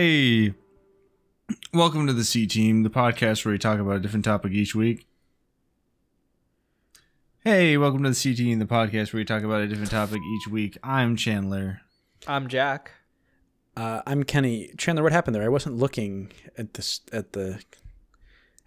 Hey, welcome to the C Team, the podcast where we talk about a different topic each week. Hey, welcome to the C Team, the podcast where we talk about a different topic each week. I'm Chandler. I'm Jack. Uh, I'm Kenny Chandler. What happened there? I wasn't looking at this at the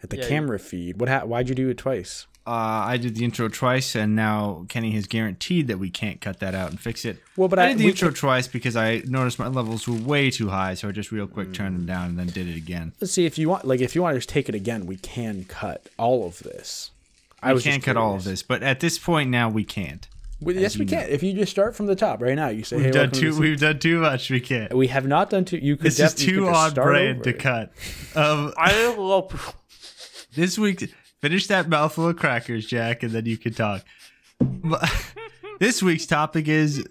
at the Yeah, you- camera feed. What? Ha- why'd you do it twice? Uh, I did the intro twice, and now Kenny has guaranteed that we can't cut that out and fix it. Well, but I, I- did the intro could- twice because I noticed my levels were way too high, so I just real quick turned them down and then did it again. Let's see if you want. Like, if you want to just take it again, we can cut all of this. I I was can't cut all of this, but at this point now we can't. Well, yes, we you know. can. If you just start from the top right now, you say, We've "Hey, done too. We've done too much. We can't. We have not done too. You could. This is def- you too could just on brand to cut. Um, I love. this week, finish that mouthful of crackers, Jack, and then you can talk. This week's topic is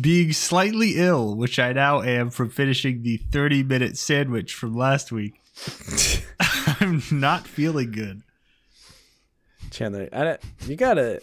being slightly ill, which I now am from finishing the 30 minute sandwich from last week. I'm not feeling good. Chandler, I don't- you gotta,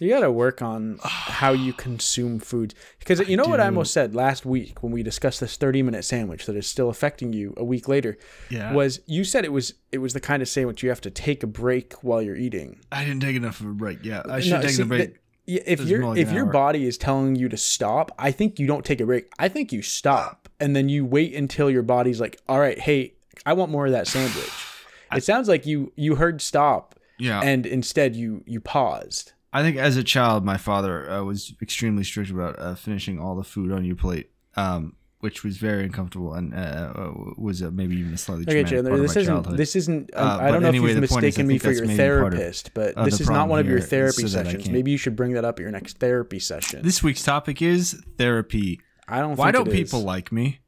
you gotta work on how you consume food because you know what I almost said last week when we discussed this thirty-minute sandwich that is still affecting you a week later. Yeah. Was you said it was it was the kind of sandwich you have to take a break while you're eating. I didn't take enough of a break. Yeah, I should No, taken see, a break. yeah, if your like if your hour. body is telling you to stop, I think you don't take a break. I think you stop and then you wait until your body's like, "All right, hey, I want more of that sandwich." It sounds like you you heard stop yeah. and instead you you paused. I think as a child, my father uh, was extremely strict about uh, finishing all the food on your plate, um, which was very uncomfortable and uh, uh, was uh, maybe even a slightly Okay, traumatic Chandler, this isn't childhood. this isn't. Um, Uh, I don't know anyway, if you've is, mistaken me for your part of- therapist, but this is not one of your therapy so sessions. Maybe you should bring that up at your next therapy session. this week's topic is therapy. I don't. Think Why don't it is. people like me?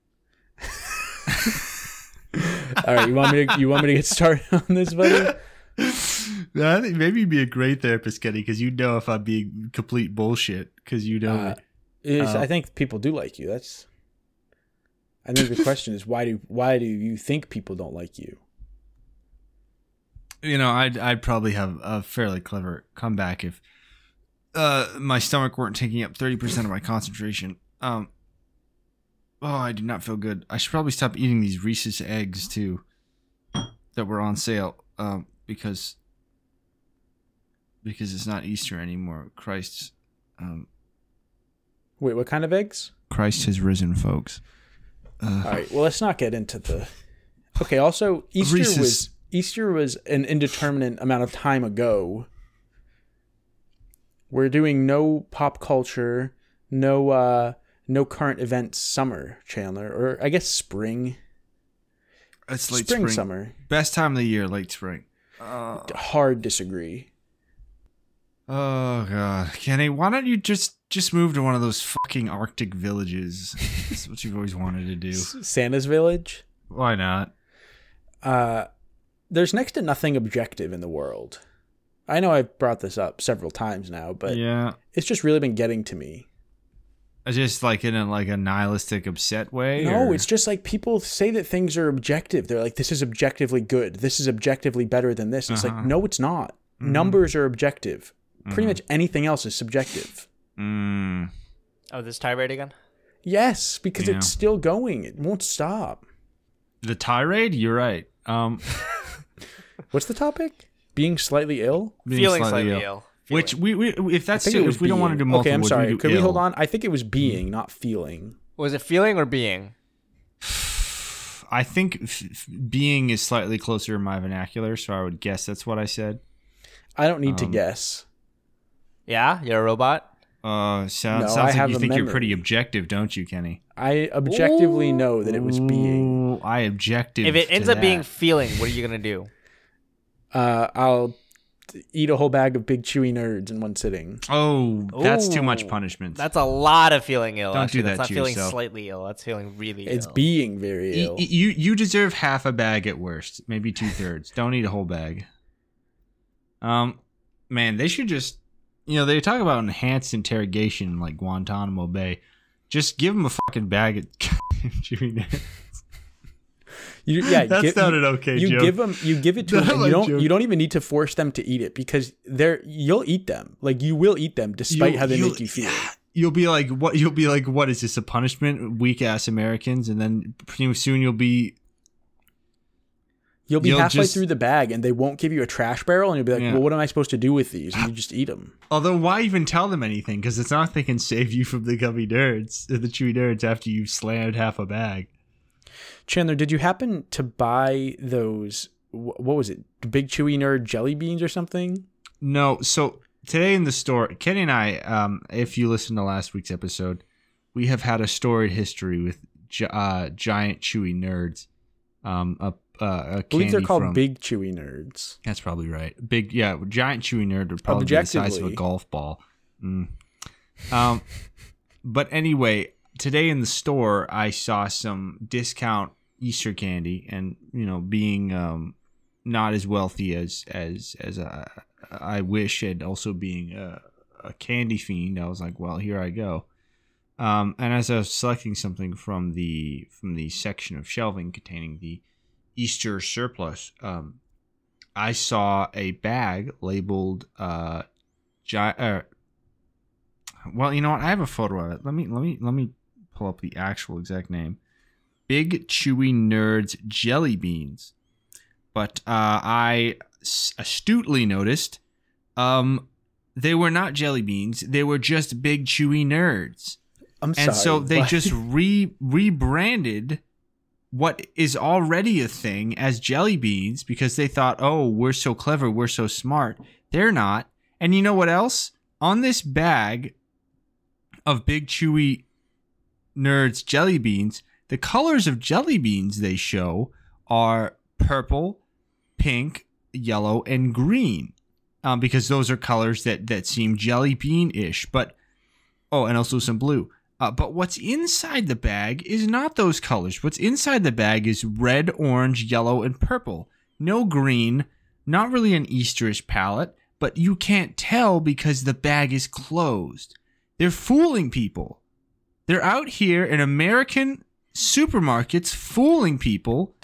All right, you want me to you want me to get started on this, buddy? I think maybe you'd be a great therapist, Kenny, because you'd know if I'm being complete bullshit. Because you know, Uh. I think people do like you. That's. I think the question is why do why do you think people don't like you? you know, I'd I'd probably have a fairly clever comeback if uh my stomach weren't taking up thirty percent of my concentration. Um. Oh, I do not feel good. I should probably stop eating these Reese's eggs too, that were on sale. Um, because because it's not Easter anymore. Christ, um, Wait, what kind of eggs? Christ has risen, folks. Uh, All right. Well, let's not get into the. Okay. Also, Easter Reese's- was Easter was an indeterminate amount of time ago. We're doing no pop culture, no uh, no current events. Summer, Chandler, or I guess spring, it's late spring, spring, summer. best time of the year, late spring. Uh, Hard disagree. Oh god, Kenny, why don't you just just move to one of those fucking Arctic villages? That's what you've always wanted to do. Santa's Village. Why not? Uh, there's next to nothing objective in the world. I know I've brought this up several times now, but yeah, it's just really been getting to me. just like in a like a nihilistic, upset way. No, or- it's just like people say that things are objective. They're like, this is objectively good. This is objectively better than this. It's Uh-huh. like, no, it's not. Mhm. Numbers are objective. Pretty Mhm. much anything else is subjective. Mm, Oh, this tirade again? Yes, because Yeah. it's still going. It won't stop. the tirade. You're right. Um, What's the topic? Being slightly ill? being Feeling slightly ill. Which Feeling. we, we if that's too, it if we don't want to do being. multiple, Okay, I'm sorry. do Could we hold on? I think it was being, not feeling. was it feeling or being? I think f- f- being is slightly closer in my vernacular, so I would guess that's what I said. I don't need to Um, guess. Yeah, you're a robot. Uh, sound, No, I sounds like you a think you're pretty objective, don't you, Kenny? I objectively know that it was being. Ooh, I objective. If it ends up being feeling, what are you gonna do? Uh, I'll eat a whole bag of big chewy nerds in one sitting. oh, that's too much punishment. That's a lot of feeling ill. Don't actually. do that That's not to feeling yourself. slightly ill. That's feeling really It's ill. being very ill. y- you you deserve half a bag at worst, maybe two thirds. Don't eat a whole bag. Um, man, they should just, you know, they talk about enhanced interrogation like Guantanamo Bay. Just give them a fucking bag of chewy nerds. You, yeah, That give, sounded you, okay, You Joe. give them, you give it to them. like you don't, Joe. you don't even need to force them to eat it because they're, you'll eat them. Like you will eat them despite You- how they make you feel. you'll be like, what? You'll be like, what is this a punishment? Weak ass Americans, and then pretty soon you'll be You'll be You'll halfway just- through the bag and they won't give you a trash barrel, and you'll be like, Yeah. well, what am I supposed to do with these? And you just eat them. Although, why even tell them anything? Because it's not they can save you from the gummy nerds, the chewy nerds, after you've slammed half a bag. Chandler, did you happen to buy those? What was it? Big Chewy Nerd jelly beans or something? No, so today in the store, Kenny and I, um, if you listen to last week's episode, we have had a storied history with uh, giant chewy nerds. Um, a, uh, a I believe they're called from- Big Chewy Nerds. That's probably right. Big, yeah, giant chewy nerd would probably be the size of a golf ball. Mm. Um, but anyway, today in the store, I saw some discount Easter candy, and you know, being um, not as wealthy as as as I, I wish, and also being a, a candy fiend, I was like, well, here I go. Um, and as I was selecting something from the from the section of shelving containing the Easter surplus, um, I saw a bag labeled uh, gi- uh well, you know what? I have a photo of it. Let me let me let me pull up the actual exact name. Big Chewy Nerds Jelly Beans. But uh, I astutely noticed um they were not jelly beans. They were just big chewy nerds. I'm sorry. And so they what? just re rebranded what is already a thing as jelly beans because they thought, oh, we're so clever, we're so smart. They're not. And you know what else? On this bag of big chewy nerds jelly beans, the colors of jelly beans they show are purple, pink, yellow, and green. Um, because those are colors that that seem jelly bean ish. But oh, and also some blue. Uh, but what's inside the bag is not those colors. What's inside the bag is red, orange, yellow, and purple. No green. Not really an Easterish palette, but you can't tell because the bag is closed. They're fooling people. They're out here in American supermarkets fooling people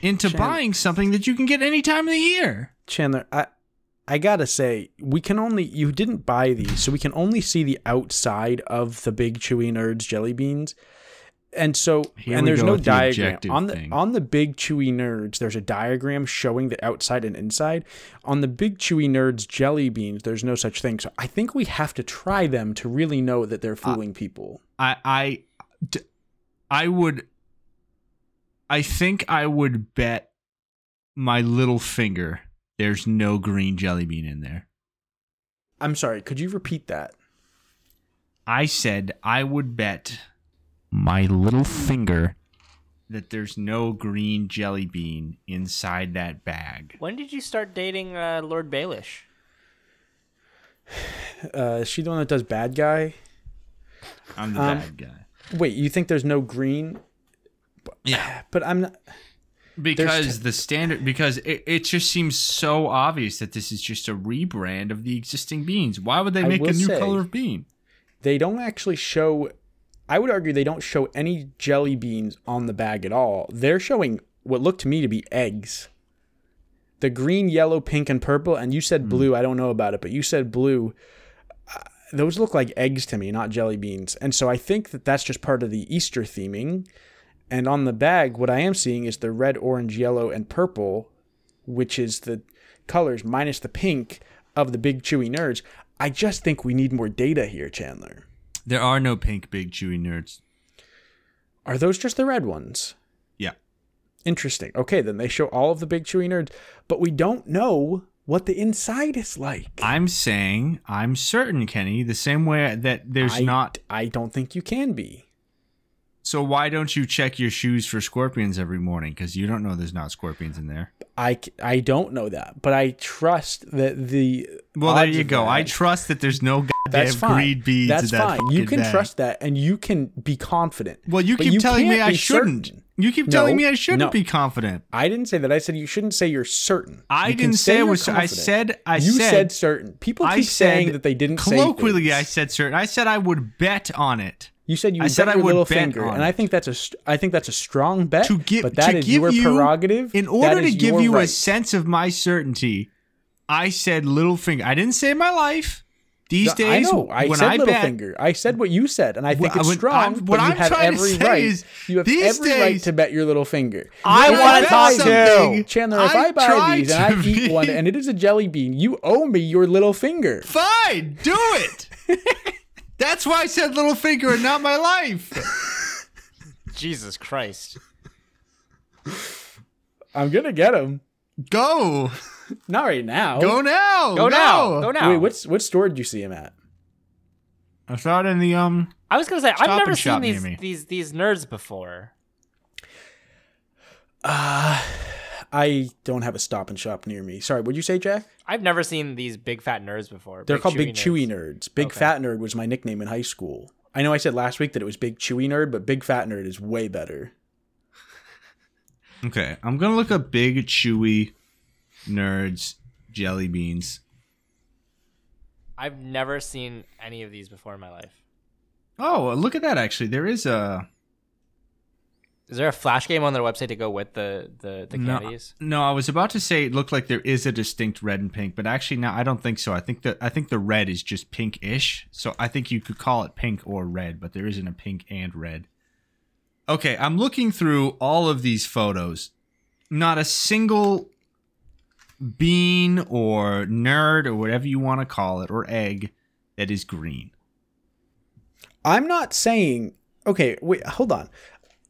into Chan- buying something that you can get any time of the year. Chandler, I I gotta say, we can only you didn't buy these, so we can only see the outside of the big chewy nerds jelly beans. And so Here and there's no with the diagram on the thing. on the big chewy nerds. There's a diagram showing the outside and inside. On the big chewy nerds jelly beans, there's no such thing. So I think we have to try them to really know that Uh, they're fooling people. I I d- I would I think I would bet my little finger there's no green jelly bean in there. I'm sorry, could you repeat that? I said I would bet my little finger that there's no green jelly bean inside that bag. When did you start dating uh, Lord Baelish? Uh, is she the one that does bad guy? I'm the Um, bad guy. Wait, you think there's no green? Yeah. But I'm not. Because the standard because it, it just seems so obvious that this is just a rebrand of the existing beans. Why would they make a new say- color of bean? they don't actually show I would argue they don't show any jelly beans on the bag at all. They're showing what looked to me to be eggs. The green, yellow, pink, and purple, and you said blue. I don't know about it, but you said blue. Uh, those look like eggs to me, not jelly beans. And so I think that that's just part of the Easter theming. And on the bag, what I am seeing is the red, orange, yellow, and purple, which is the colors minus the pink of the big chewy nerds. I just think we need more data here, Chandler. There are no pink big chewy nerds. Are those just the red ones? Yeah. Interesting. Okay, then they show all of the big chewy nerds, but we don't know what the inside is like. I'm saying, I'm certain, Kenny, the same way that there's I, not. I don't think you can be. So why don't you check your shoes for scorpions every morning? Because you don't know there's not scorpions in there. I, I don't know that, but I trust that the. Well, there you go. I trust that there's no that's goddamn fine. green beans That's that fine. You can bag. trust that, and you can be confident. Well, you keep telling me I shouldn't. certain. You keep No, telling me I shouldn't no. be confident. I didn't say that. I said you shouldn't say you're certain. I You didn't say it you're was. I said. I said you said. said certain. People I keep saying that they didn't say colloquially. I said certain. I said I would bet on it. You said you I would said bet I would little bet finger, and I think that's a I think that's a strong bet. to give but that to is your you prerogative. in order to give you a sense of my certainty i said little finger i didn't say my life These I days, know. I when said I little bet, finger. I said what you said, and I think it's strong. I'm- but what you I'm have trying to every say right. is, you have these every right to bet your little finger. I wanna buy talk to. Chandler. If I I buy these and I eat one, and it is a jelly bean, you owe me your little finger. fine, do it. That's why I said little finger and not my life. Jesus Christ. I'm gonna get him. Go, Not right now. go now, Go now. Go now. Wait, what's what store did you see him at? I saw it in the um. I was gonna say I've never seen these these these nerds before. I don't have a Stop and Shop near me. Sorry, what'd you say, Jack? I've never seen these big fat nerds before. They're called Big chewy Chewy Nerds. Big Okay. Fat Nerd was my nickname in high school. I know I said last week that it was Big Chewy Nerd, but Big Fat Nerd is way better. Okay, I'm gonna look up big chewy nerds jelly beans. I've never seen any of these before in my life. Oh, look at that! Actually, there is a Is there a flash game on their website to go with the the, the no. candies? No, I was about to say it looked like there is a distinct red and pink, but actually, no, I don't think so. I think that I think the red is just pink-ish. So I think you could call it pink or red, but there isn't a pink and red. Okay, I'm looking through all of these photos. Not a single bean or nerd or whatever you want to call it or egg that is green. I'm not saying. Okay, wait, hold on.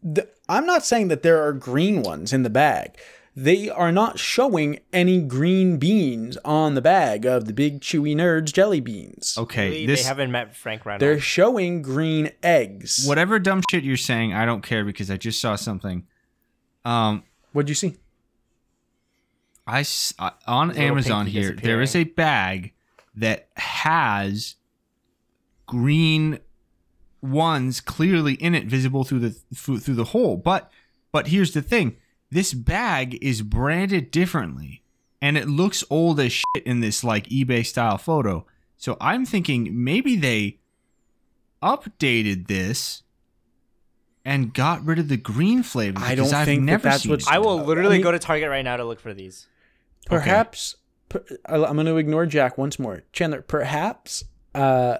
The, I'm not saying that there are green ones in the bag. They are not showing any green beans on the bag of the Big Chewy Nerds jelly beans. Okay, Really? this they haven't met Frank Reynolds. They're showing green eggs. whatever dumb shit you're saying, I don't care because I just saw something. Um, What'd you see? I s- uh, on Amazon here there is a bag that has green ones clearly in it visible through the through, through the hole but but here's the thing this bag is branded differently and it looks old as shit in this like eBay style photo so I'm thinking maybe they updated this and got rid of the green flavor I because don't I've think that never that's seen what's- I will I literally mean- go to Target right now to look for these. Perhaps per, I- I'm going to ignore Jack once more. Chandler, perhaps uh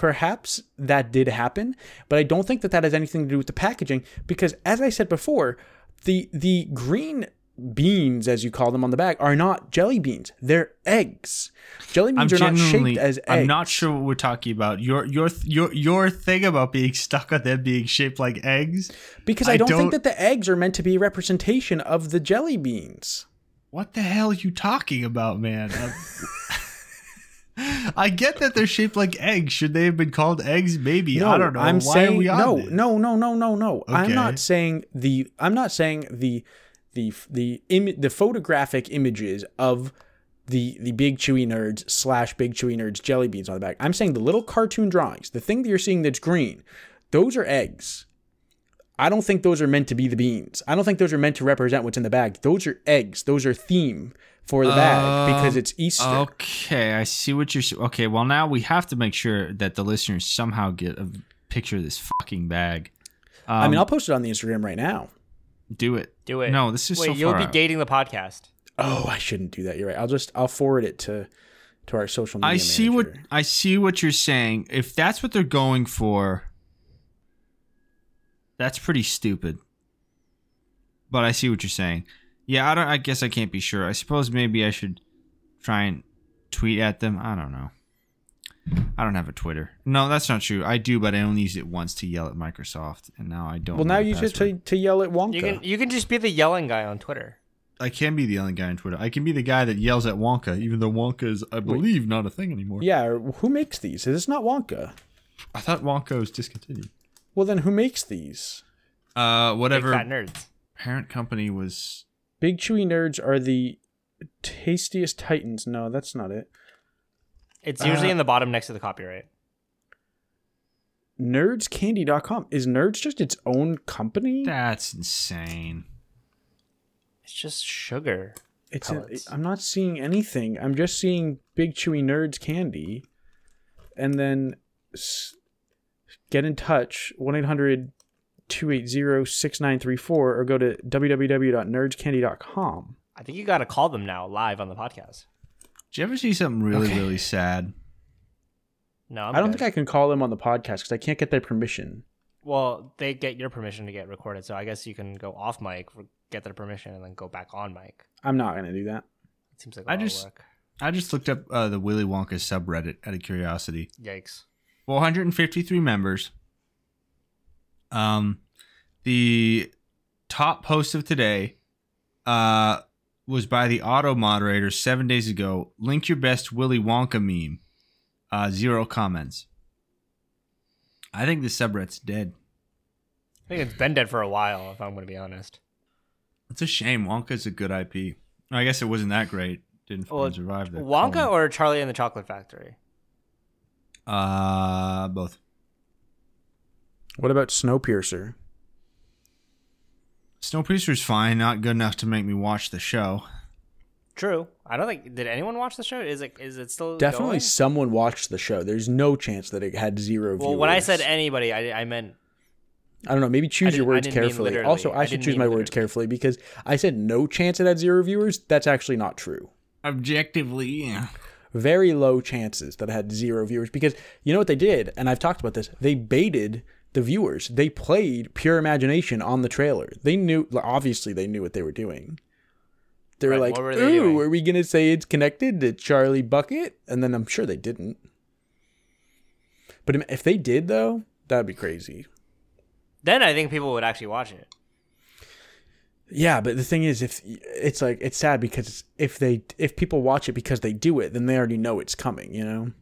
perhaps that did happen, but I don't think that that has anything to do with the packaging because as I said before, the the green beans as you call them on the bag are not jelly beans. They're eggs. Jelly I'm beans are not shaped as eggs. I'm not sure what we're talking about. Your your your your thing about being stuck on them being shaped like eggs. because I, I don't, don't- think that the eggs are meant to be a representation of the jelly beans. What the hell are you talking about, man? I get that they're shaped like eggs. Should they have been called eggs? Maybe. I don't know. I'm Why saying are we on no, no, no, no, no, no. I'm not saying the. I'm not saying the, the the Im- the photographic images of the the big chewy nerds slash big chewy nerds jelly beans on the back. I'm saying the little cartoon drawings, the thing that you're seeing that's green, those are eggs. I don't think those are meant to be the beans. I don't think those are meant to represent what's in the bag. Those are eggs. Those are theme for the bag because it's Easter. Okay, I see what you're. Okay, well now we have to make sure that the listeners somehow get a picture of this fucking bag. Um, I mean, I'll post it on the Instagram right now. do it. Do it. No, this is Wait, so you'll be out. dating the podcast. Oh, I shouldn't do that. You're right. I'll just I'll forward it to to our social media. I see what. I see what you're saying. If that's what they're going for, that's pretty stupid. But I see what you're saying. Yeah, I don't. I guess I can't be sure. I suppose maybe I should try and tweet at them. I don't know. I don't have a Twitter. No, that's not true. I do, but I only used it once to yell at Microsoft, and now I don't. Well, now the use it to, to yell at Wonka. You can you can just be the yelling guy on Twitter. I can be the yelling guy on Twitter. I can be the guy that yells at Wonka, even though Wonka is, I believe, not a thing anymore. yeah, who makes these? Is this not Wonka? I thought Wonka was discontinued. Well, then who makes these? Uh, Big whatever. fat nerds. parent company was Big Chewy Nerds are the tastiest titans. No, that's not it. It's usually Uh, in the bottom next to the copyright. Nerdscandy.com. Is Nerds just its own company? that's insane It's just sugar. It's a, pellets. I'm not seeing anything. I'm just seeing Big Chewy Nerds candy. And then s- get in touch 1 800 280 6934 or go to www.nerdscandy.com. I think you got to call them now live on the podcast. did you ever see something really Okay. really sad No, I'm I don't good. think I can call them on the podcast because I can't get their permission. Well, they get your permission to get recorded, so I guess you can go off mic, get their permission, and then go back on mic. I'm not gonna do that. It seems like a I lot just- of work. I just looked up uh, the Willy Wonka subreddit out of curiosity. Yikes. 453 members. Um, the top post of today, uh, was by the auto moderator seven days ago. Link your best Willy Wonka meme. Uh, zero comments. I think the subreddit's dead. I think it's been dead for a while, if I'm going to be honest. It's a shame. Wonka's a good IP. I guess it wasn't that great. Didn't Well, survive the Wonka or Charlie and the Chocolate Factory? Uh both. What about Snowpiercer? Snowpiercer's fine, not good enough to make me watch the show. True. I don't think. Did anyone watch the show? Is it is it still Definitely going? someone watched the show. There's no chance that it had zero Well, viewers. when I said anybody, I, I meant I don't know, maybe choose your words carefully. Also, I I should choose mean my words carefully because I said no chance it had zero viewers. That's actually not true. Objectively, yeah. Very low chances that it had zero viewers because you know what they did, and I've talked about this. They baited the viewers. They played pure imagination on the trailer. They knew, obviously, they knew what they were doing. They were Right, like, were they "Ooh, doing?" are we gonna say it's connected to Charlie Bucket?" And then I'm sure they didn't. But if they did, though, that'd be crazy. then I think people would actually watch it. Yeah, but the thing is, if it's like it's sad because if they if people watch it because they do it, then they already know it's coming. You know.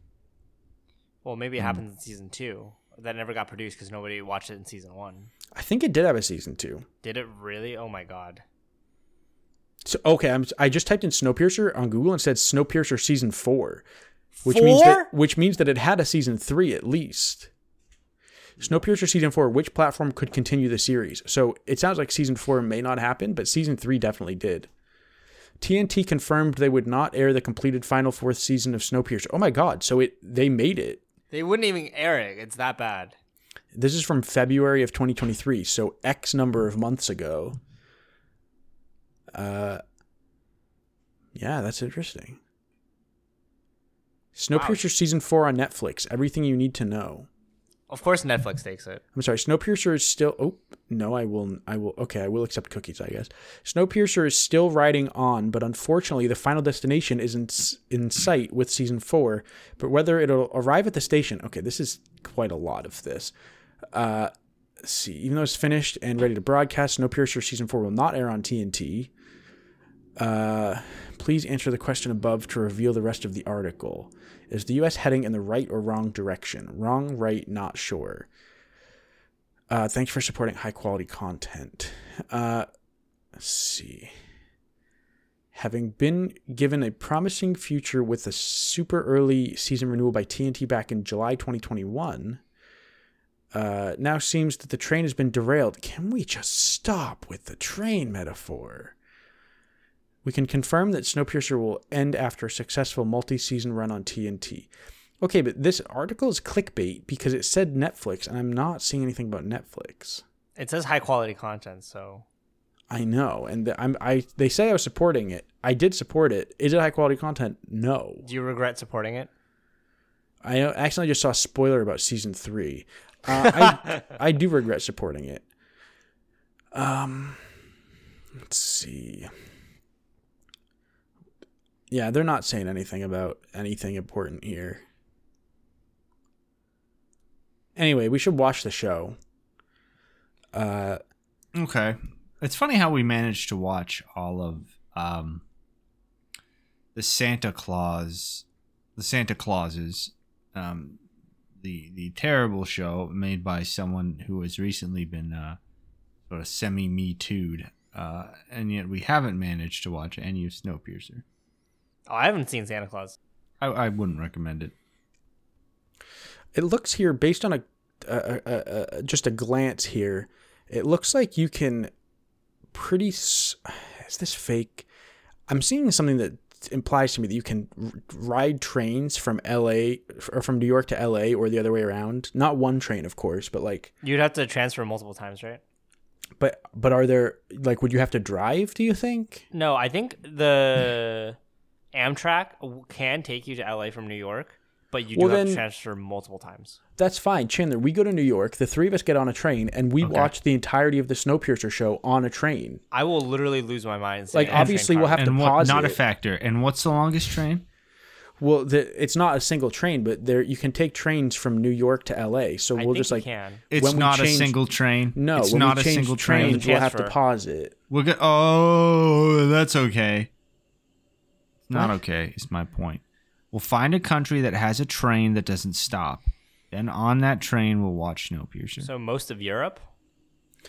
Well, maybe it hmm. happens in season two. That never got produced because nobody watched it in season one. I think it did have a season two. Did it really? Oh my god. So okay, I'm, I just typed in Snowpiercer on Google and said Snowpiercer season four, which means that Four? which means that it had a season three at least. Snowpiercer season four. Which platform could continue the series? So it sounds like season four may not happen, but season three definitely did. TNT confirmed they would not air the completed final fourth season of Snowpiercer. Oh my god! So it they made it. They wouldn't even air it. It's that bad. This is from February of 2023, so X number of months ago. Uh, yeah, that's interesting. Snowpiercer season four on Netflix. Everything you need to know. Of course, Netflix takes it. I'm sorry. Snowpiercer is still. Oh no, I will. I will. Okay, I will accept cookies. I guess. Snowpiercer is still riding on, but unfortunately, the final destination is in sight with season four. But whether it'll arrive at the station. Okay, this is quite a lot of this. Uh, see. Even though it's finished and ready to broadcast, Snowpiercer season four will not air on TNT. Uh, please answer the question above to reveal the rest of the article. Is the U.S. heading in the right or wrong direction? Wrong, right, not sure. Uh, thanks for supporting high quality content. Uh, let's see. Having been given a promising future with a super early season renewal by TNT back in July 2021, uh, now seems that the train has been derailed. Can we just stop with the train metaphor? We can confirm that Snowpiercer will end after a successful multi season run on TNT. Okay, but this article is clickbait because it said Netflix, and I'm not seeing anything about Netflix. It says high quality content, so I know, and the, I'm I. They say I was supporting it. I did support it. Is it high quality content? No. do you regret supporting it? I accidentally just saw a spoiler about season three. Uh, I I do regret supporting it. Um, let's see. Yeah, they're not saying anything about anything important here. Anyway, we should watch the show. Uh, Okay. It's funny how we managed to watch all of um the Santa Claus the Santa Clauses um the the terrible show made by someone who has recently been uh sort of semi me uh and yet we haven't managed to watch any of Snowpiercer. Oh, I haven't seen Santa Claus. I, I wouldn't recommend it. it looks here based on a, a, a, a just a glance here it looks like you can pretty s- is this fake i'm seeing something that implies to me that you can r- ride trains from la or from new york to la or the other way around not one train of course but like You'd have to transfer multiple times, right? but but are there like would you have to drive do you think No, I think the Amtrak can take you to LA from New York, but you Well, do have to transfer multiple times. That's fine, Chandler. We go to New York. The three of us get on a train, and we watch the entirety of the Snowpiercer show on a train. I will literally lose my mind. Like, sitting on a obviously we'll car. have to and what, pause not a factor. And what's the longest train? Well, the, it's not a single train, but there you can take trains from New York to L.A. So we'll think just like can. It's When we not a single train. no, it's when not we a single train. we'll have to pause it. We're go- oh, that's okay. It's not What? okay. Is my point. We'll find a country that has a train that doesn't stop. Then on that train, we'll watch Snowpiercer. So most of Europe.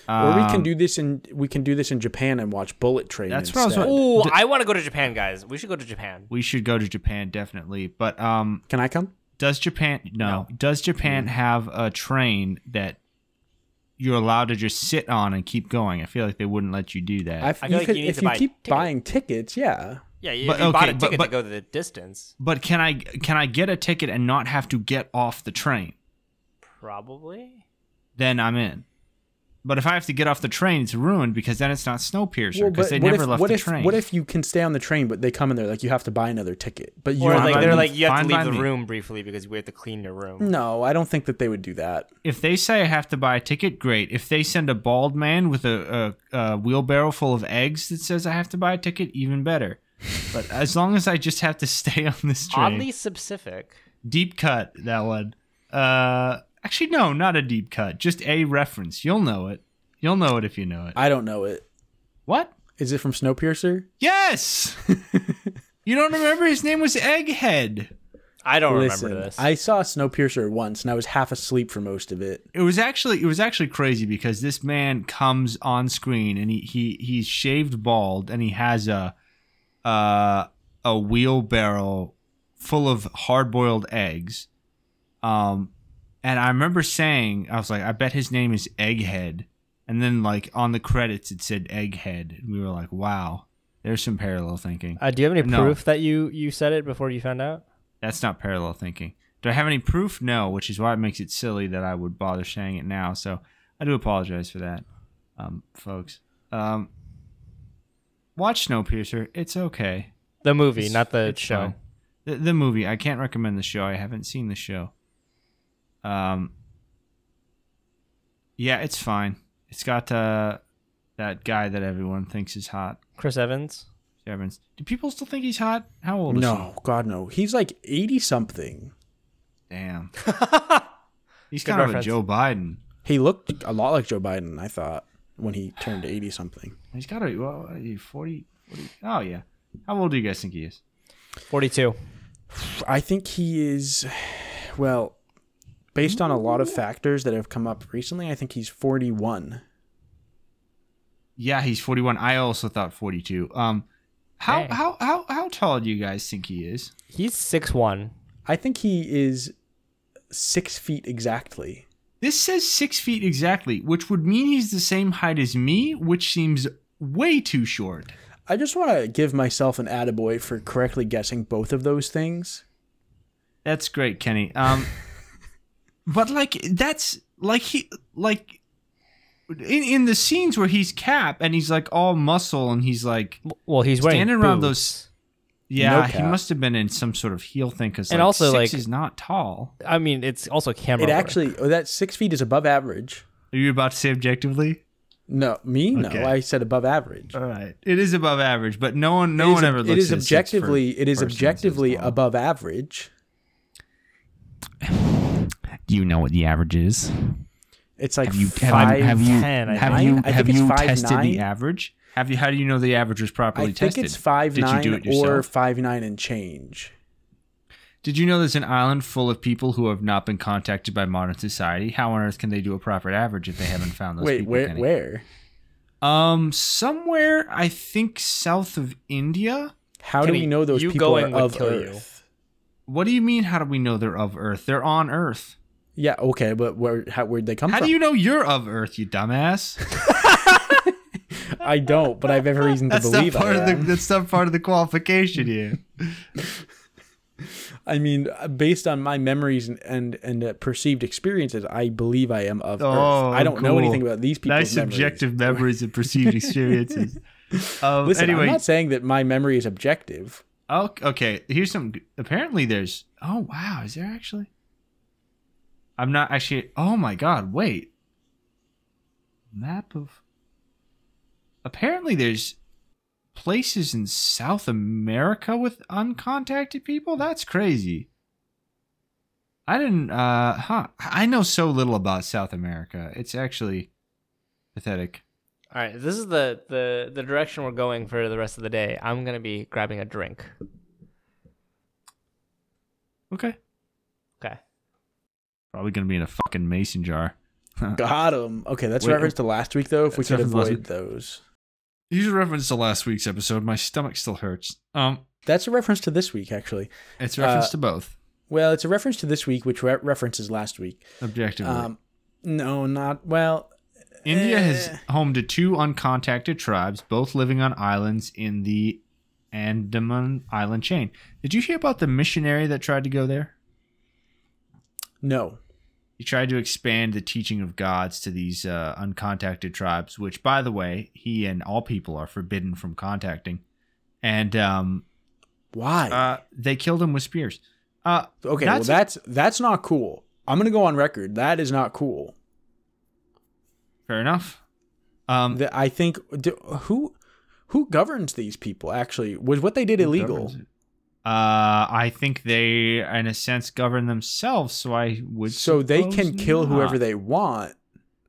or we can Um, do this in we can do this in Japan and watch Bullet Train. That's what I was instead. wa- Oh, D- I want to go to Japan, guys. We should go to Japan. We should go to Japan definitely. But um, Can I come? does Japan no? Does Japan have a train that you're allowed to just sit on and keep going? I feel like they wouldn't let you do that. I, I feel you like could, you need if to you buy keep ticket. buying tickets, yeah. Yeah, you, But- you bought a ticket but- to go the distance. but can I can I get a ticket and not have to get off the train? Probably. Then I'm in. But if I have to get off the train, it's ruined because then it's not Snowpiercer Well, because but they what never if, left what the if, train. What if you can stay on the train, but they come in there like you have to buy another ticket? But you Or like they're me. like you have to by leave the me. room briefly because we have to clean your room. No, I don't think that they would do that. if they say I have to buy a ticket, great. If they send a bald man with a, a, a wheelbarrow full of eggs that says I have to buy a ticket, even better. But as long as I just have to stay on this train, Oddly specific. deep cut that one. Uh, actually, no, not a deep cut. Just a reference. You'll know it. You'll know it if you know it. I don't know it. What? Is it from Snowpiercer? Yes. you don't remember his name was Egghead. I don't Listen, remember this. I saw Snowpiercer once, and I was half asleep for most of it. It was actually it was actually crazy because this man comes on screen and he he he's shaved bald and he has a uh a wheelbarrow full of hard boiled eggs. Um and I remember saying I was like I bet his name is Egghead. And then like on the credits it said Egghead and we were like wow, there's some parallel thinking. uh, do you have any No. proof that you you said it before you found out? That's not parallel thinking. Do I have any proof? No, which is why it makes it silly that I would bother saying it now. So I do apologize for that, um, folks. Um, watch Snowpiercer. It's okay. The movie, It's- not the show. The, the movie. I can't recommend the show. I haven't seen the show. Um, yeah, it's fine. It's got uh, that guy that everyone thinks is hot. Chris Evans. Evans. Do people still think he's hot? How old is No, God no. He's like eighty something. Damn. He's Good kind of reference. a Joe Biden. He looked a lot like Joe Biden. I thought when he turned eighty something. He's got a well, what are you, 40, 40 Oh yeah. How old do you guys think he is? Forty-two. I think he is. Well, based on a lot of factors that have come up recently, I think he's forty-one. Yeah, he's forty one. I also thought forty two. Um, how Dang. how how how tall do you guys think he is? He's six one. I think he is six feet exactly. This says six feet exactly, which would mean he's the same height as me, which seems way too short. I just want to give myself an attaboy for correctly guessing both of those things. That's great, Kenny. Um, but like that's like he like in in the scenes where he's Cap and he's like all muscle and he's like Well, he's wearing standing around boots. those. Yeah, No he must have been in some sort of heel thing because And like, also, six like- is not tall. I mean, it's also camera. It work. actually, oh, that six feet is above average. Are you about to say objectively? No, me? Okay. No, I said above average. All right, it is above average, but no one, It no is one ever looks. It is at a six for objectively, it is person that says objectively above average. Do you know what the average is? It's like Have you have five. you have you, ten, have think. you I think have it's you five tested nine. the average? Have you? How do you know the average was properly I think tested? it's five Did nine you do it or five nine and change. Did you know there's an island full of people who have not been contacted by modern society? How on earth can they do a proper average if they haven't found those Wait, people? where? Kenny? Where? Um, somewhere I think south of India. How do Kenny, we know those you people are going would of kill you. Earth? What do you mean? How do we know they're of Earth? They're on Earth. Yeah, okay, but where? How, where'd they come How from? How do you know you're of Earth, you dumbass? I don't, but I have every reason to That's not believe part I of the. am. That's not part of the qualification here. I mean, based on my memories and and, and uh, perceived experiences, I believe I am of Oh, Earth. I don't know cool. anything about these people's nice memories. subjective memories and perceived experiences. Um, Listen, anyway, I'm not saying that my memory is objective. oh, okay. Here's some. Apparently, there's Oh wow, is there actually? I'm not actually. Oh my god, wait. Map of. Apparently, there's places in South America with uncontacted people. That's crazy. I didn't. Uh, huh. I know so little about South America. It's actually pathetic. All right, this is the the the direction we're going for the rest of the day. I'm gonna be grabbing a drink. Okay. Okay. Probably gonna be in a fucking mason jar. Got him. Okay, that's Wait, reference to last week though. If we could reference to last avoid those, These are reference to last week's episode. My stomach still hurts. Um, that's a reference to this week actually. it's a reference Uh, to both. Well, it's a reference to this week, which re- references last week. Objectively, Um, no, not well. India has eh. home to two uncontacted tribes, both living on islands in the Andaman Island chain. Did you hear about the missionary that tried to go there? No. He tried to expand the teaching of gods to these uh, uncontacted tribes, which, by the way, he and all people are forbidden from contacting. And um, Why? uh, they killed him with spears. Uh, okay, that's- well that's that's not cool. I'm gonna go on record. That is not cool. fair enough. Um, That I think do, who who governs these people actually was what they did illegal. Uh, I think they, in a sense, govern themselves. So I would. So they can kill whoever they want.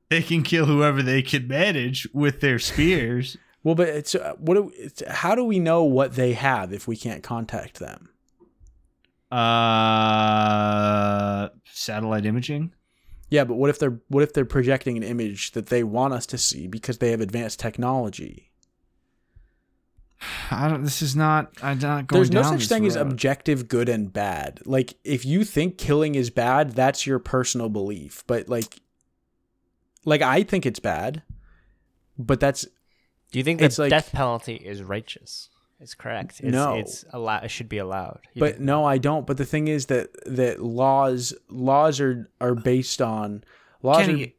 They can kill whoever they can manage with their spears. Well, but it's uh, what do, it's, how do we know what they have if we can't contact them? uh, satellite imaging. Yeah, but what if they're what if they're projecting an image that they want us to see because they have advanced technology? I don't. This is not. I'm not going. There's no down such this thing as objective good and bad. Like if you think killing is bad, that's your personal belief. But like like I think it's bad. But that's Do you think the It's like- death penalty is righteous? It's correct. It's, No. it's allow- It should be allowed. You but think- no, I don't. But the thing is that that laws laws are are based on laws are, Kenny,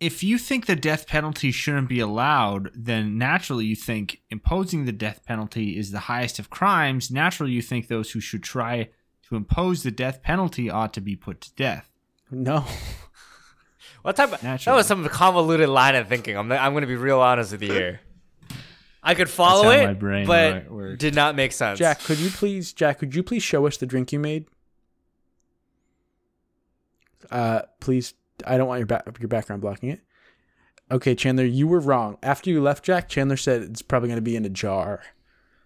if you think the death penalty shouldn't be allowed, then naturally you think imposing the death penalty is the highest of crimes. Naturally, you think those who should try to impose the death penalty ought to be put to death. no. what type of naturally. that was some convoluted line of thinking. I'm I'm going to be real honest with you here. I could follow it, my brain but wor- works. did not make sense. Jack, could you please Jack, could you please show us the drink you made? Uh please I don't want your back your background blocking it. Okay, Chandler, you were wrong. After you left Jack, Chandler said it's probably going to be in a jar.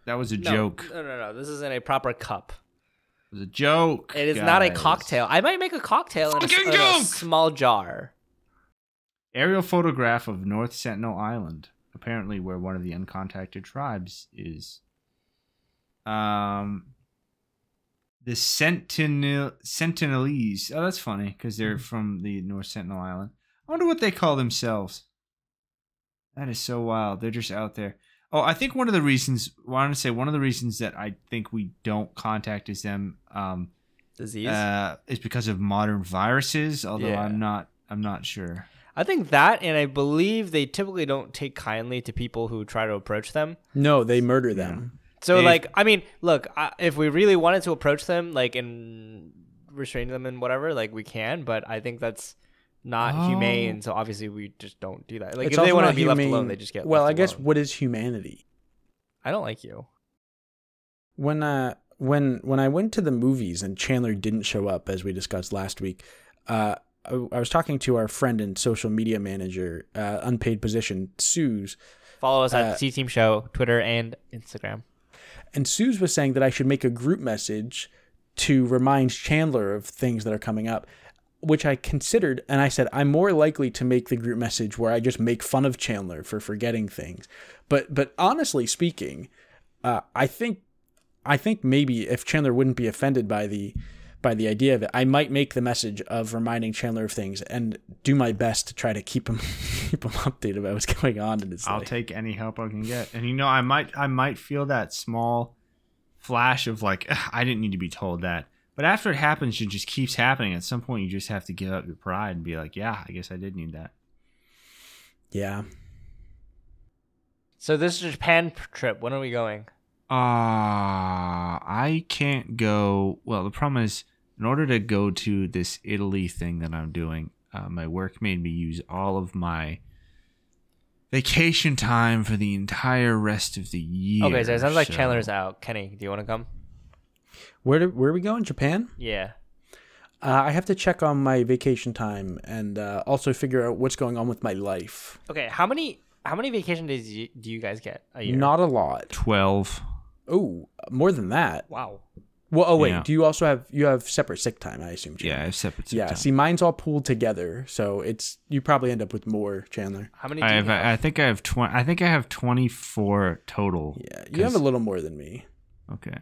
That was a no, joke. No, no, no. This is in a proper cup. It was a joke. It is not a cocktail. I might make a cocktail in a, in a small jar. Aerial photograph of North Sentinel Island, apparently where one of the uncontacted tribes is. Um, the Sentinel Sentinelese. Oh, that's funny because they're from the North Sentinel Island. I wonder what they call themselves. That is so wild. They're just out there. Oh, I think one of the reasons. Well, I want to say one of the reasons that I think we don't contact is them. Um, Disease. uh, is because of modern viruses. Although Yeah. I'm not. I'm not sure. I think that, and I believe they typically don't take kindly to people who try to approach them. No, they murder them. So, like, I mean, look, I, if we really wanted to approach them, like, and restrain them and whatever, like, we can. But I think that's not Oh. humane. So obviously, we just don't do that. Like, It's if they want to be left alone, they just get. Well, I guess alone. what is humanity? I don't like you. When uh when when I went to the movies and Chandler didn't show up as we discussed last week, uh I, I was talking to our friend and social media manager, uh, unpaid position, Suze, Follow us at Uh, C Team Show, Twitter and Instagram. And Suze was saying that I should make a group message to remind Chandler of things that are coming up, which I considered, and I said I'm more likely to make the group message where I just make fun of Chandler for forgetting things. But but honestly speaking, uh, I think I think maybe if Chandler wouldn't be offended by the by the idea of it, I might make the message of reminding Chandler of things and do my best to try to keep him keep him updated about what's going on in his I'll life. take any help I can get. And you know, I might I might feel that small flash of like I didn't need to be told that. But after it happens, it just keeps happening. At some point, you just have to give up your pride and be like, "Yeah, I guess I did need that." yeah. So this is a Japan trip. When are we going? Uh I can't go. Well, the problem is in order to go to this Italy thing that I'm doing, uh, my work made me use all of my vacation time for the entire rest of the year. Okay, so it sounds like so- Chandler's out. Kenny, do you want to come? Where do, where are we going? Japan? Yeah. Uh, I have to check on my vacation time and uh, also figure out what's going on with my life. Okay, how many how many vacation days do you, do you guys get a year? Not a lot. 12. Oh, more than that. wow. Well, oh wait, Yeah. do you also have you have separate sick time? I assume. Chandler. Yeah, I have separate sick Yeah. time. See, mine's all pooled together, so it's you probably end up with more, Chandler. How many do I you have, have? I think I have 20 I think I have 24 total. Yeah, you have a little more than me. Okay.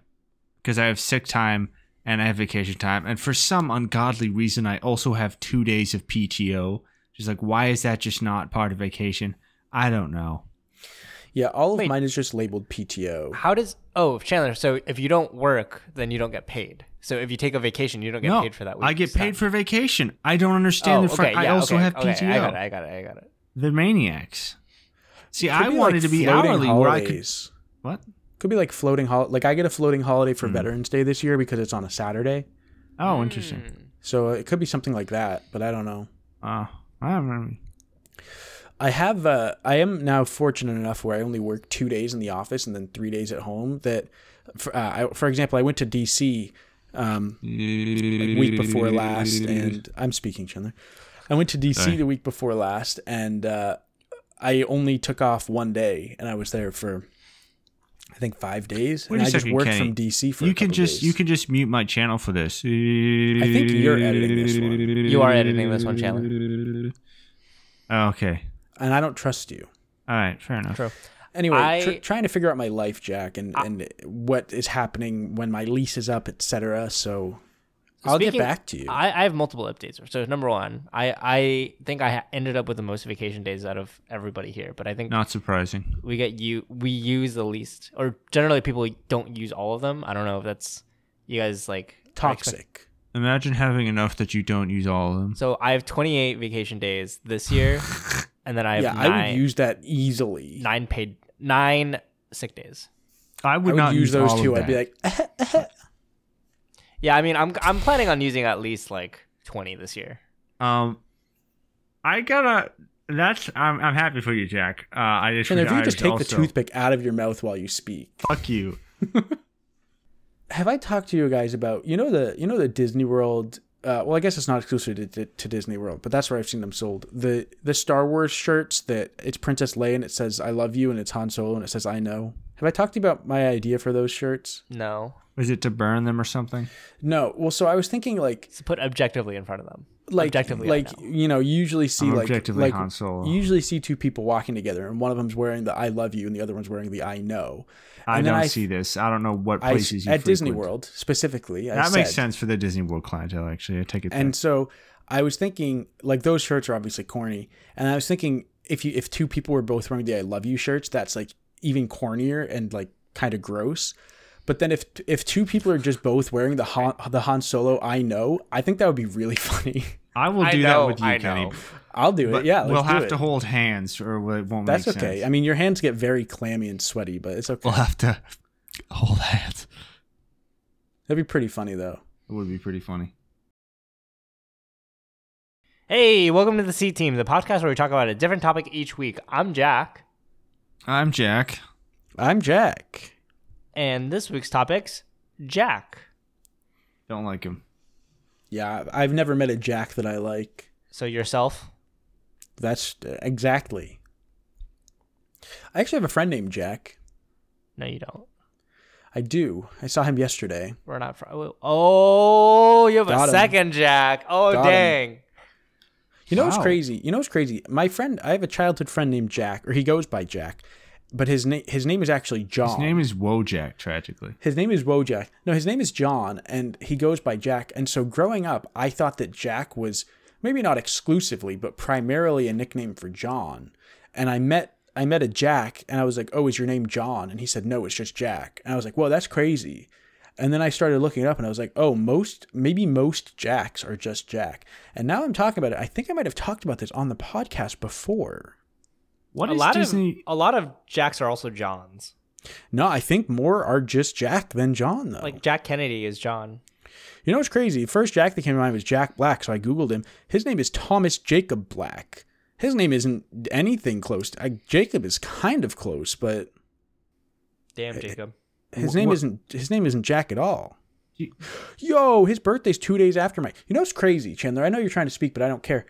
Cuz I have sick time and I have vacation time and for some ungodly reason I also have 2 days of PTO. Just like why is that just not part of vacation? I don't know. Yeah, all of Wait. mine is just labeled PTO. How does oh Chandler? So if you don't work, then you don't get paid. So if you take a vacation, you don't get no, paid for that week. I get paid for vacation. I don't understand Oh, the fr- okay, I yeah, also okay, have okay, PTO. I got it. I got it. I got it. The maniacs. See, I wanted like to be floating hourly where I could. What? Could be like floating hol like I get a floating holiday for Veterans Day this year because it's on a Saturday. Oh, interesting. Hmm. So it could be something like that, but I don't know. Oh, I don't know. I have uh I am now fortunate enough where I only work 2 days in the office and then 3 days at home that for, uh, I, for example, I went to DC um week before last and I'm speaking Chandler. I went to DC Sorry. the week before last and uh I only took off one day and I was there for I think 5 days Wait and a I just worked Kenny. from DC for You a can just days. you can just mute my channel for this. I think you're editing this one. You are editing this one, Chandler. Oh, okay. And I don't trust you. All right. Fair enough. True. Anyway, I- tr- trying to figure out my life, Jack, and, and what is happening when my lease is up, etc. So I'll Speaking- get back to you. I, I have multiple updates. So number one, I I think I ended up with the most vacation days out of everybody here, but I think Not surprising. we get you we use the least, or generally people don't use all of them. I don't know if that's you guys like are expect- Toxic. Imagine having enough that you don't use all of them. So I have 28 vacation days this year, and then I have Yeah, nine, I would use that easily. nine paid nine sick days. I I would, would not use those all two. I'd be like, Yeah, I mean I'm I'm planning on using at least like 20 this year. um, I gotta. That's I'm I'm happy for you, Jack. Uh, I just and if you just take the toothpick out of your mouth while you speak. Fuck you. Have I talked to you guys about you know the you know the Disney World? Uh, well, I guess it's not exclusive to, to, to Disney World, but that's where I've seen them sold. The the Star Wars shirts that it's Princess Leia and it says "I love you" and it's Han Solo and it says "I know." Have I talked to you about my idea for those shirts? No, Is it to burn them or something? No. Well, so I was thinking like to put objectively in front of them. Like objectively, like know. you know you usually see I'm like objectively like Han Solo. you usually see two people walking together and one of them's wearing the I love you and the other one's wearing the I know. I And then don't I- see this. I don't know what I places you at Disney. World specifically. I That makes said. sense for the Disney World clientele. Actually, I take it. And back. so I was thinking like those shirts are obviously corny, and I was thinking if you if two people were both wearing the I love you shirts, that's like even cornier and like kind of gross. But then if if two people are just both wearing the Han, the Han Solo I know, I think that would be really funny. I will I do know, that with you, I Kenny. know. I'll do it. But yeah, let's we'll do have it. to hold hands, or it won't That's make okay. sense. I mean, your hands get very clammy and sweaty, but it's okay. we'll have to hold hands. That'd be pretty funny though. It would be pretty funny. Hey, welcome to the C Team, the podcast where we talk about a different topic each week. I'm Jack, I'm Jack. I'm Jack. and this week's topics Jack. Don't like him. Yeah, I've never met a Jack that I like. So yourself. That's exactly. I actually have a friend named Jack. No, you don't. I do. I saw him yesterday. We're not. Fr- oh, you have Got a him. second Jack. Oh, Got him. dang. You know what's crazy? You know what's crazy? My friend, I have a childhood friend named Jack, or he goes by Jack, but his name his name is actually John. His name is Wojak. Tragically, His name is Wojak. No, his name is John, and he goes by Jack. And so growing up, I thought that Jack was maybe not exclusively, but primarily a nickname for John. And I met I met a Jack, and I was like, "Oh, is your name John?" And he said, "No, it's just Jack." And I was like, "Well, that's crazy." And then I started looking it up, and I was like, "Oh, most maybe most Jacks are just Jack." And now I'm talking about it. I think I might have talked about this on the podcast before. What a is lot Disney? of a lot of Jacks are also Johns. No, I think more are just Jack than John, though. Like Jack Kennedy is John. You know what's crazy? First Jack that came to mind was Jack Black, so I googled him. His name is Thomas Jacob Black. His name isn't anything close. To, I, Jacob is kind of close, but Damn, eh, eh, Jacob. his name what- isn't his name isn't Jack at all. Yo, his birthday's two days after my. You know what's crazy, Chandler? I know you're trying to speak, but I don't care.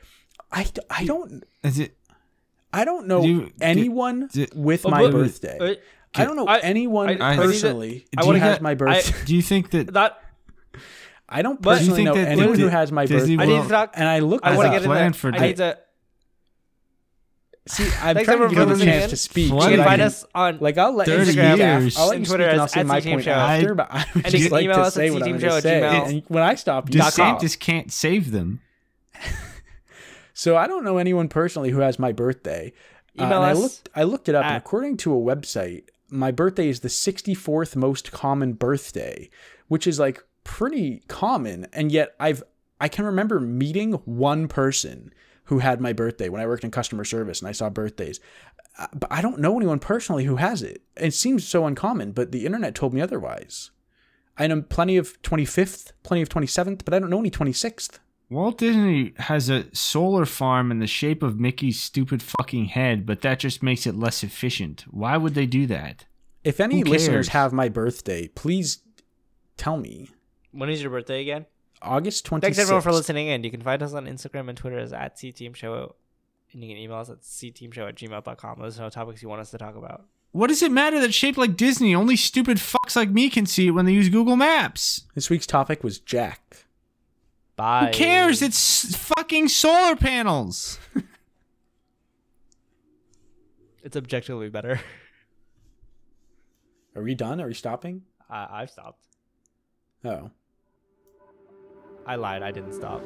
I, I don't Is it? I don't know Do- do- anyone do- with Oh, my but- birthday. Uh, I don't know I- anyone I- I- personally I who wanna has get- my I- birthday. Do you think that? that I don't But- Do you personally think know that anyone Disney- who has my Disney birthday. I need to talk. and I look. I want to get in plan there. for I need to. See, I'm Thanks, trying to everyone, give for you a chance in. to speak. What? so You can I find us on Like I'll let you 30 speak years. after. I'll let And you Twitter speak and I'll say at my CTM point Show. after. But I would And you just like to say what I'm going to say. And when I stop, you stop. DeSantis can't save them. So I don't know anyone personally who has my birthday. Uh, and I looked. I looked it up, and according to a website, my birthday is the 64th most common birthday, which is like pretty common. And yet, I've I can remember meeting one person who had my birthday when I worked in customer service, and I saw birthdays. Uh, But I don't know anyone personally who has it. It seems so uncommon, but the internet told me otherwise. I know plenty of 25th, plenty of 27th, but I don't know any 26th. Walt Disney has a solar farm in the shape of Mickey's stupid fucking head, but that just makes it less efficient. Why would they do that? If any listeners have my birthday, please tell me. When is your birthday again? August 26th. Thanks everyone for listening in. You can find us on Instagram and Twitter as at CTeam Show. And you can email us at cteamshow at gmail.com. Let us know topics you want us to talk about. What does it matter that shaped like Disney? Only stupid fucks like me can see it when they use Google Maps. This week's topic was Jack. Bye. Who cares? It's fucking solar panels. It's objectively better. Are we done? Are we stopping? I I've stopped. Oh. I lied. I didn't stop.